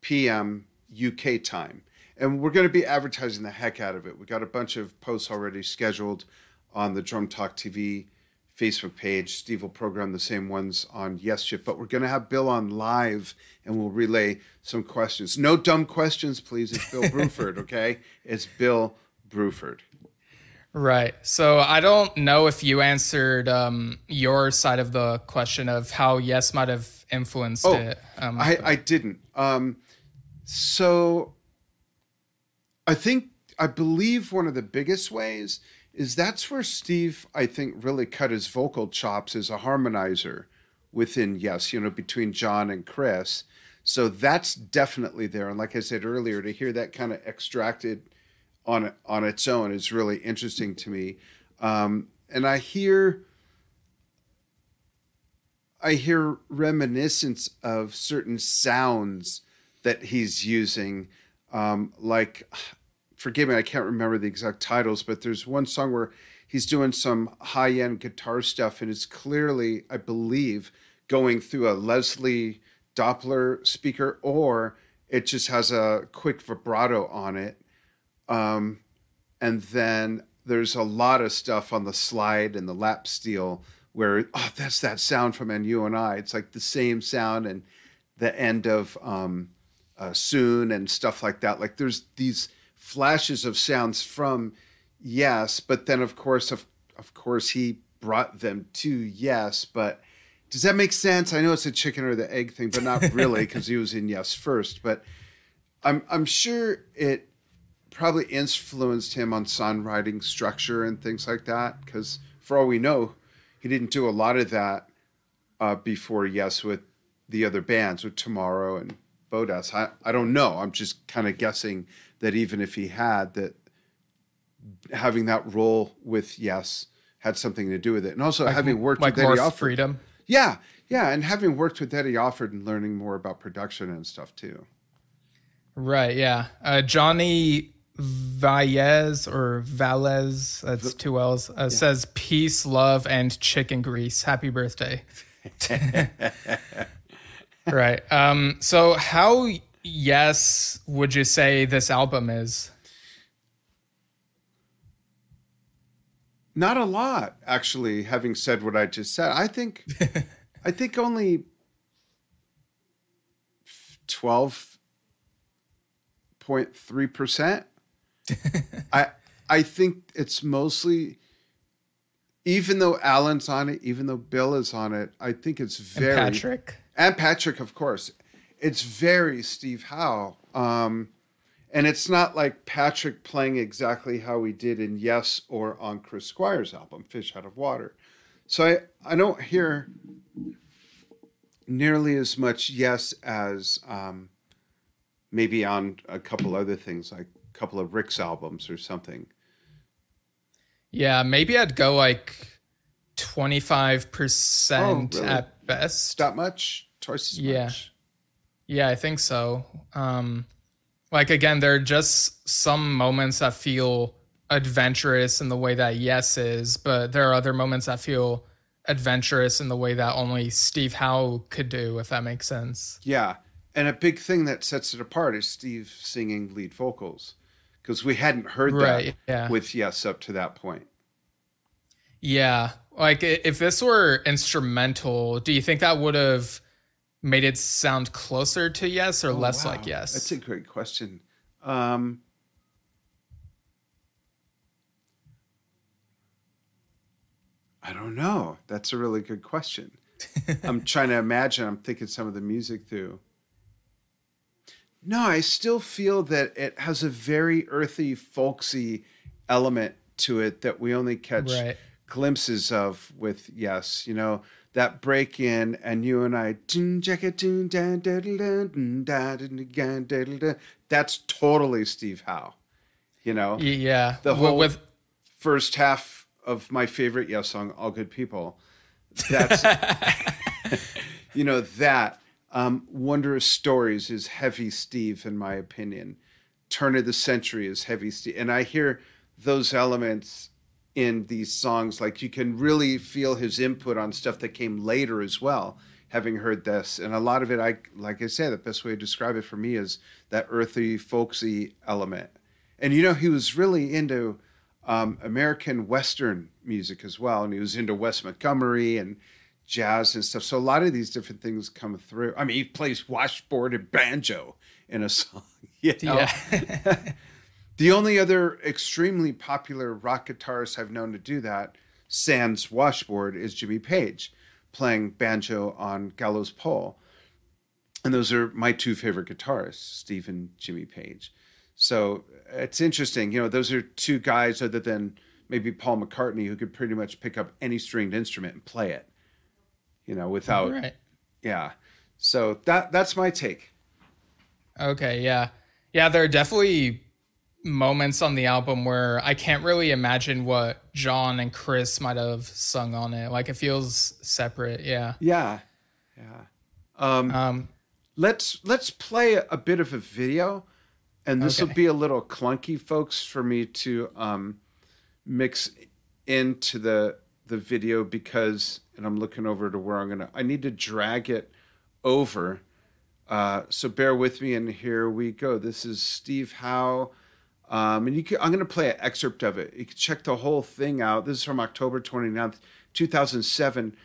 p.m. UK time and we're going to be advertising the heck out of it. We got a bunch of posts already scheduled on the Drum Talk TV Facebook page. Steve will program the same ones on Yes Shift, but we're going to have Bill on live and we'll relay some questions. No dumb questions, please. It's Bill Bruford, okay? It's Bill Bruford. Right. So I don't know if you answered um, your side of the question of how Yes might have influenced oh, it. Um, I, I didn't. Um, so I think I believe one of the biggest ways is that's where Steve I think really cut his vocal chops as a harmonizer within Yes, you know, between John and Chris. So that's definitely there. And like I said earlier, to hear that kind of extracted on on its own is really interesting to me. Um, and I hear I hear reminiscence of certain sounds that he's using, um, like forgive me, I can't remember the exact titles, but there's one song where he's doing some high end guitar stuff, and it's clearly, I believe, going through a Leslie Doppler speaker, or it just has a quick vibrato on it. Um, and then there's a lot of stuff on the slide and the lap steel where oh that's that sound from and you and I. It's like the same sound and the end of um, uh, soon and stuff like that. Like there's these flashes of sounds from Yes, but then of course of of course he brought them to Yes, but does that make sense? I know it's a chicken or the egg thing, but not really because he was in Yes first. But I'm I'm sure it probably influenced him on songwriting structure and things like that. Because for all we know, he didn't do a lot of that uh, before Yes with the other bands with Tomorrow and Bodast. I, I don't know. I'm just kind of guessing that even if he had that having that role with Yes had something to do with it, and also like, having worked like with Eddie Offord. freedom. Yeah, yeah, and having worked with Eddie Offord and learning more about production and stuff too. Right. Yeah. Uh, Johnny Valles or Valles, that's two L's, uh, says peace, love, and chicken grease. Happy birthday. right. Um, so, how yes would you say this album is? Not a lot, actually. Having said what I just said, I think, I think only twelve point three percent. I I think it's mostly, even though Alan's on it, even though Bill is on it, I think it's very And Patrick. And Patrick, of course. It's very Steve Howe. Um, and it's not like Patrick playing exactly how he did in Yes or on Chris Squire's album, Fish Out of Water. So I, I don't hear nearly as much Yes as um, maybe on a couple other things, like a couple of Rick's albums or something. Yeah, maybe I'd go like 25% Oh, really? at best. That much? Twice as Yeah. much? Yeah, I think so. Um, like again, there are just some moments that feel adventurous in the way that Yes is, but there are other moments that feel adventurous in the way that only Steve Howe could do, if that makes sense. Yeah. And a big thing that sets it apart is Steve singing lead vocals because we hadn't heard Right, that yeah. with Yes up to that point. Yeah, like if this were instrumental, do you think that would have made it sound closer to Yes or less Oh, Wow. like Yes? That's a great question. Um, I don't know. That's a really good question. I'm trying to imagine. I'm thinking some of the music through. No, I still feel that it has a very earthy, folksy element to it that we only catch Right. glimpses of with Yes. You know, that break in and you and I, that's totally Steve Howe. You know, yeah, The whole- with first half of my favorite Yes song, All Good People. That's, you know, that. Um, Wondrous Stories is heavy Steve, in my opinion. Turn of the Century is heavy Steve. And I hear those elements in these songs. Like you can really feel his input on stuff that came later as well, having heard this. And a lot of it, I like I say, the best way to describe it for me is that earthy, folksy element. And you know, he was really into um, American Western music as well, and he was into Wes Montgomery and jazz and stuff. So a lot of these different things come through. I mean, he plays washboard and banjo in a song. You know? yeah. The only other extremely popular rock guitarist I've known to do that, sans washboard, is Jimmy Page, playing banjo on Gallows Pole. And those are my two favorite guitarists, Steve and Jimmy Page. So it's interesting. You know, those are two guys other than maybe Paul McCartney who could pretty much pick up any stringed instrument and play it. You know, without right. yeah. So that that's my take. Okay, yeah. Yeah, there are definitely moments on the album where I can't really imagine what John and Chris might have sung on it. Like it feels separate, yeah. Yeah. Yeah. Um, Um let's let's play a bit of a video and this will be a little clunky folks for me to um, mix into the the video because and i'm looking over to where i'm gonna i need to drag it over uh, so bear with me and here we go this is steve howe um, and you can, i'm going to play an excerpt of it you can check the whole thing out this is from october 29th 2007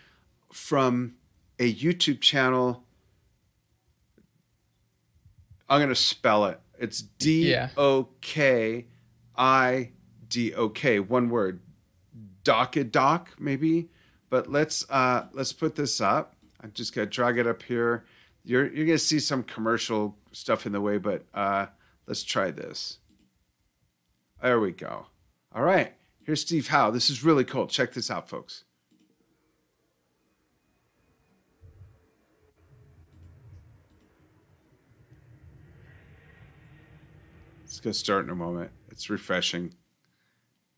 from a youtube channel I'm gonna spell it. It's D. O K I D O K. One word. Docket doc, maybe. But let's uh let's put this up. I'm just gonna drag it up here. You're you're gonna see some commercial stuff in the way, but uh let's try this. There we go. All right. Here's Steve Howe. This is really cool. Check this out, folks. It's gonna start in a moment. It's refreshing.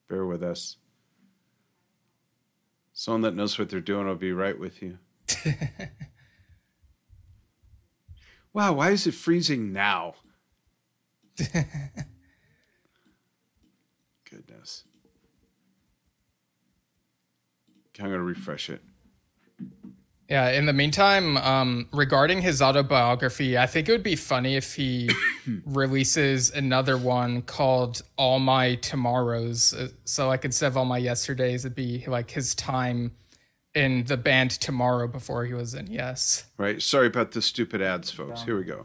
Bear with us. Someone that knows what they're doing will be right with you. wow, why is it freezing now? Goodness. Okay, I'm going to refresh it. Yeah, in the meantime, um, regarding his autobiography, I think it would be funny if he releases another one called All My Tomorrows. Uh, so, like, instead of All My Yesterdays, it'd be like his time in the band Tomorrow before he was in Yes. Right. Sorry about the stupid ads, folks. Here we go.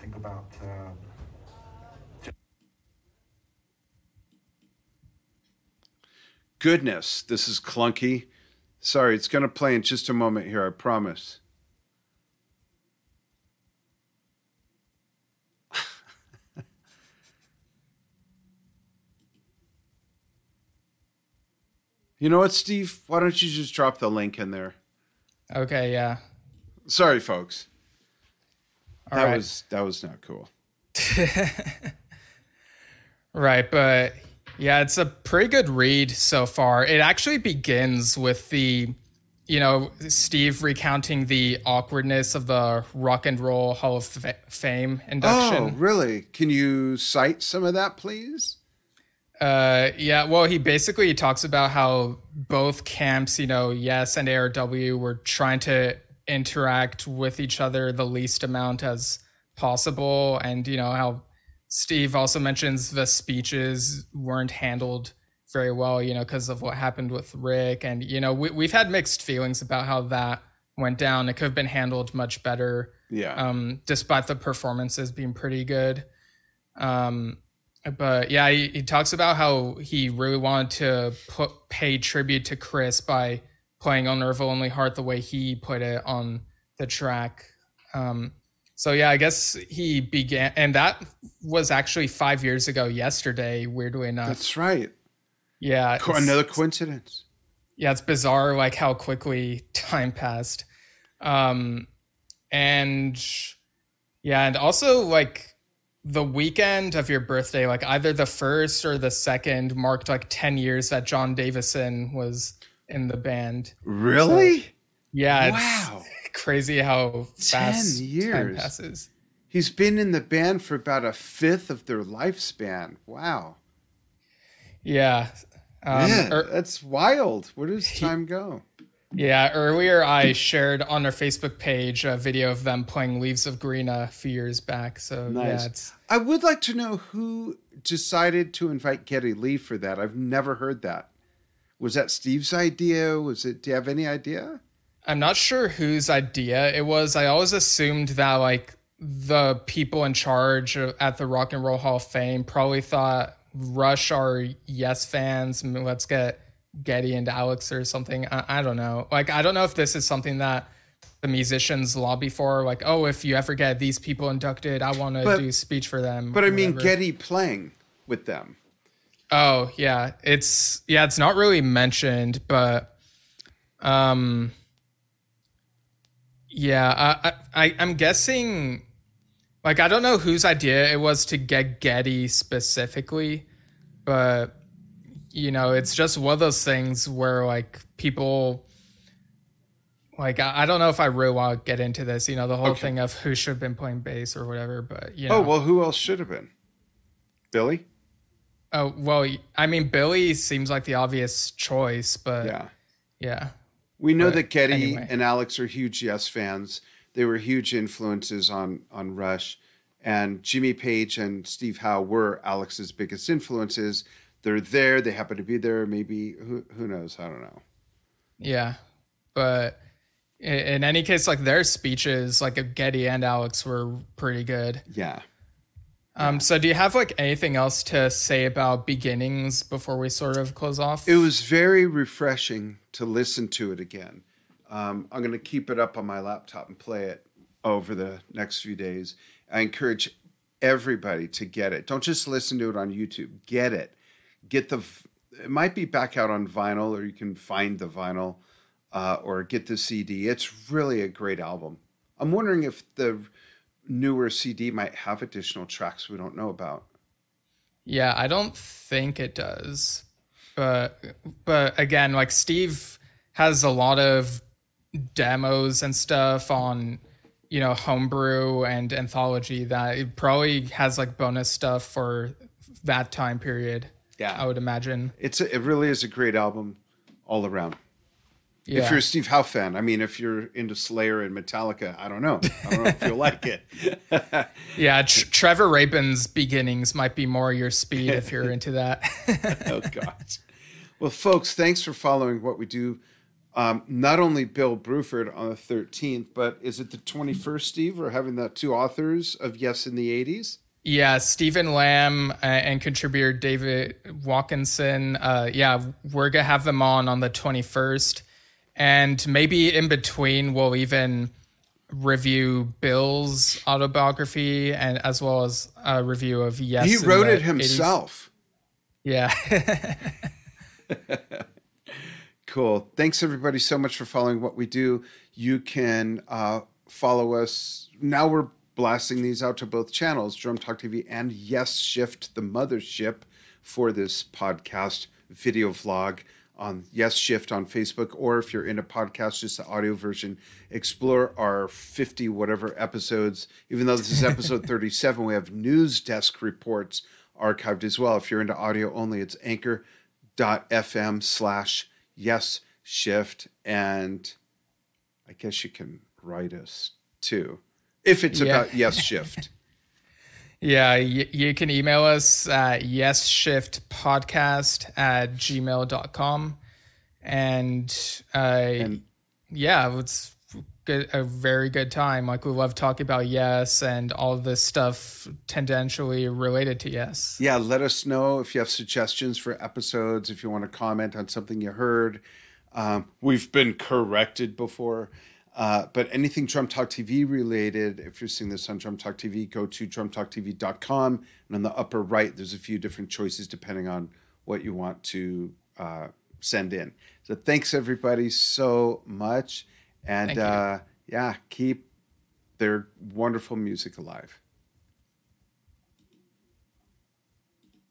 Think about. Uh, Goodness, this is clunky. Sorry, it's going to play in just a moment here, I promise. you know what, Steve? Why don't you just drop the link in there? Okay, yeah. Sorry, folks. All that right. was that was not cool. Right, but yeah, it's a pretty good read so far. It actually begins with the, you know, Steve recounting the awkwardness of the Rock and Roll Hall of Fa- Fame induction. Oh, really? Can you cite some of that, please? Uh, yeah, well, he basically talks about how both camps, you know, Yes and ARW, were trying to interact with each other the least amount as possible, and you know how Steve also mentions the speeches weren't handled very well, you know, because of what happened with Rick, and you know, we, we've had mixed feelings about how that went down. It could have been handled much better Yeah. um, despite the performances being pretty good. Um, but yeah, he, he talks about how he really wanted to put pay tribute to Chris by playing on Nerve Only Heart the way he put it on the track. Um, so yeah, I guess he began, and that was actually five years ago yesterday. Weirdly enough, That's right. yeah, Another coincidence. yeah, it's bizarre like how quickly time passed. Um and yeah, and also like the weekend of your birthday, like either the first or the second marked like 10 years that Jon Davison was in the band. Really? Yeah, it's wow. Crazy how fast 10 time years. passes. He's been in the band for about a fifth of their lifespan. Wow. Yeah. Um, yeah, er- that's wild. Where does time go? yeah, earlier I shared on our Facebook page a video of them playing Leaves of Green a few years back. So Nice. yeah, it's I would like to know who decided to invite Geddy Lee for that. I've never heard that. Was that Steve's idea? Was it? Do you have any idea? I'm not sure whose idea it was. I always assumed that like the people in charge at the Rock and Roll Hall of Fame probably thought Rush are Yes fans. Let's get Geddy and Alex or something. I, I don't know. Like I don't know if this is something that the musicians lobby for. Like, oh, if you ever get these people inducted, I want to do speech for them. But I mean, whatever. Geddy playing with them. Oh yeah, it's yeah, it's not really mentioned, but um, yeah, I, I I'm guessing, like I don't know whose idea it was to get Geddy specifically, but you know, it's just one of those things where like people. Like I, I don't know if I really want to get into this, you know, the whole Okay. thing of who should have been playing bass or whatever. But you oh, know, Oh well, who else should have been? Billy. Oh well, I mean, Billy seems like the obvious choice, but yeah, Yeah. We know But that Geddy anyway. and Alex are huge Yes fans. They were huge influences on on Rush, and Jimmy Page and Steve Howe were Alex's biggest influences. They're there. They happen to be there. Maybe who who knows? I don't know. yeah. But in, in any case, like their speeches, like Geddy and Alex, were pretty good. Yeah. Um, so do you have like anything else to say about beginnings before we sort of close off? It was very refreshing to listen to it again. Um, I'm going to keep it up on my laptop and play it over the next few days. I encourage everybody to get it. Don't just listen to it on YouTube. Get it. Get the. It might be back out on vinyl, or you can find the vinyl, uh, or get the CD. It's really a great album. I'm wondering if the newer CD might have additional tracks we don't know about. Yeah, I don't think it does. But but again, like Steve has a lot of demos and stuff on you know homebrew and anthology that it probably has like bonus stuff for that time period. Yeah. I would imagine. It's a, it really is a great album all around. Yeah. If you're a Steve Howe fan, I mean, if you're into Slayer and Metallica, I don't know. I don't know if you'll like it. yeah, Tr- Trevor Rabin's beginnings might be more your speed if you're into that. oh God. Well, folks, thanks for following what we do. Um, not only Bill Bruford on the 13th, but is it the 21st, Steve? We're having the two authors of Yes in the 80s. Yeah, Stephen Lambe uh, and contributor David Watkinson. Uh, yeah, we're gonna have them on on the 21st, and maybe in between we'll even review Bill's autobiography and as well as a review of Yes. He wrote it himself. 80s. Yeah. Cool. Thanks everybody so much for following what we do. You can uh, follow us. Now we're blasting these out to both channels, Drum Talk TV and Yes Shift, the mothership for this podcast video vlog on Yes Shift on Facebook, or if you're in a podcast, just the audio version, explore our 50 whatever episodes. Even though this is episode 37, we have news desk reports archived as well. If you're into audio only, it's anchor.fm slash yes shift. And I guess you can write us too. If it's Yeah. about yes shift. Yeah, y- you can email us at yesshiftpodcast at gmail.com. And, uh, And- yeah, it's good, a very good time. Like, we love talking about Yes and all this stuff tendentially related to Yes. yeah, let us know if you have suggestions for episodes, if you want to comment on something you heard. Um, we've been corrected before. Uh, but anything Drum Talk TV related, if you're seeing this on Drum Talk TV, go to drumtalktv.com. And on the upper right, there's a few different choices depending on what you want to uh, send in. So thanks everybody so much. And uh, yeah, keep their wonderful music alive.